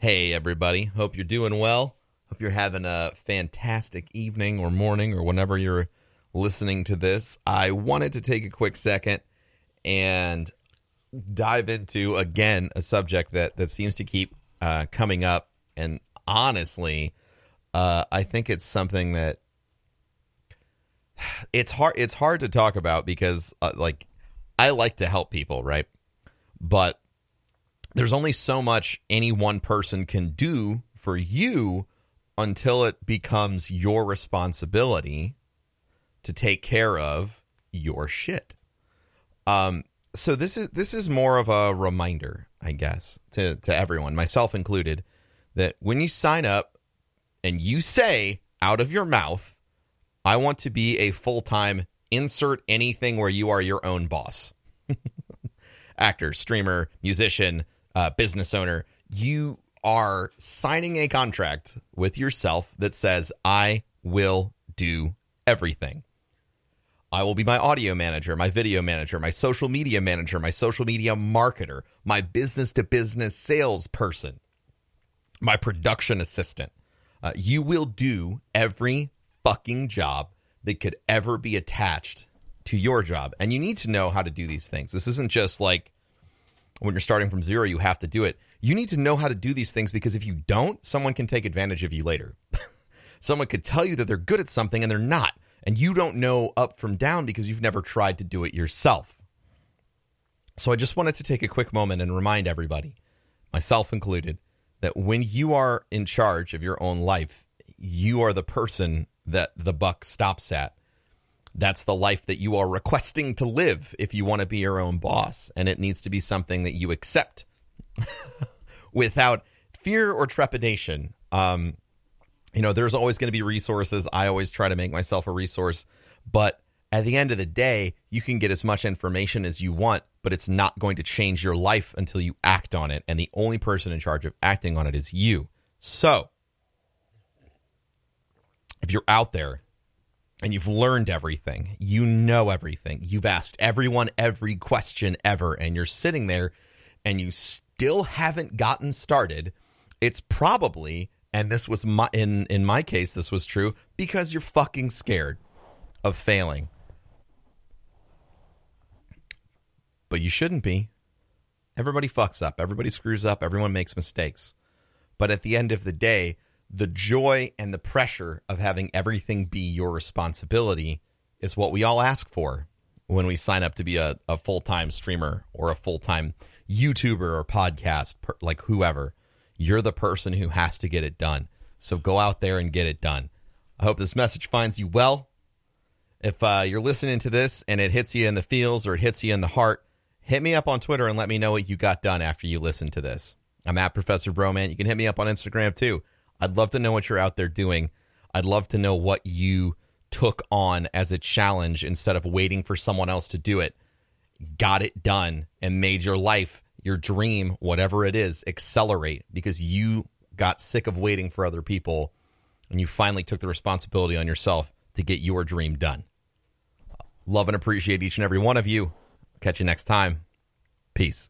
Hey, everybody. Hope you're doing well. Hope you're having a fantastic evening or morning or whenever you're listening to this. I wanted to take a quick second and dive into, again, a subject that, that seems to keep uh, coming up. And honestly, uh, I think it's something that it's hard it's hard to talk about because uh, like I like to help people, right? But there's only so much any one person can do for you until it becomes your responsibility to take care of your shit. Um so this is this is more of a reminder, I guess, to to everyone, myself included, that when you sign up and you say out of your mouth, I want to be a full-time insert anything where you are your own boss. Actor, streamer, musician, uh, business owner, you are signing a contract with yourself that says, I will do everything. I will be my audio manager, my video manager, my social media manager, my social media marketer, my business to business salesperson, my production assistant. Uh, you will do every fucking job that could ever be attached to your job. And you need to know how to do these things. This isn't just like when you're starting from zero, you have to do it. You need to know how to do these things because if you don't, someone can take advantage of you later. someone could tell you that they're good at something and they're not. And you don't know up from down because you've never tried to do it yourself. So I just wanted to take a quick moment and remind everybody, myself included, that when you are in charge of your own life, you are the person that the buck stops at. That's the life that you are requesting to live if you want to be your own boss. And it needs to be something that you accept without fear or trepidation. Um, you know, there's always going to be resources. I always try to make myself a resource. But at the end of the day, you can get as much information as you want, but it's not going to change your life until you act on it. And the only person in charge of acting on it is you. So, if you're out there and you've learned everything, you know everything, you've asked everyone every question ever, and you're sitting there and you still haven't gotten started, it's probably, and this was my in in my case, this was true because you're fucking scared of failing. But you shouldn't be. Everybody fucks up. Everybody screws up. Everyone makes mistakes. But at the end of the day, the joy and the pressure of having everything be your responsibility is what we all ask for when we sign up to be a, a full time streamer or a full time YouTuber or podcast, per, like whoever. You're the person who has to get it done. So go out there and get it done. I hope this message finds you well. If uh, you're listening to this and it hits you in the feels or it hits you in the heart, hit me up on Twitter and let me know what you got done after you listen to this. I'm at Professor Broman. You can hit me up on Instagram too. I'd love to know what you're out there doing. I'd love to know what you took on as a challenge instead of waiting for someone else to do it. Got it done and made your life, your dream, whatever it is, accelerate because you got sick of waiting for other people and you finally took the responsibility on yourself to get your dream done. Love and appreciate each and every one of you. Catch you next time. Peace.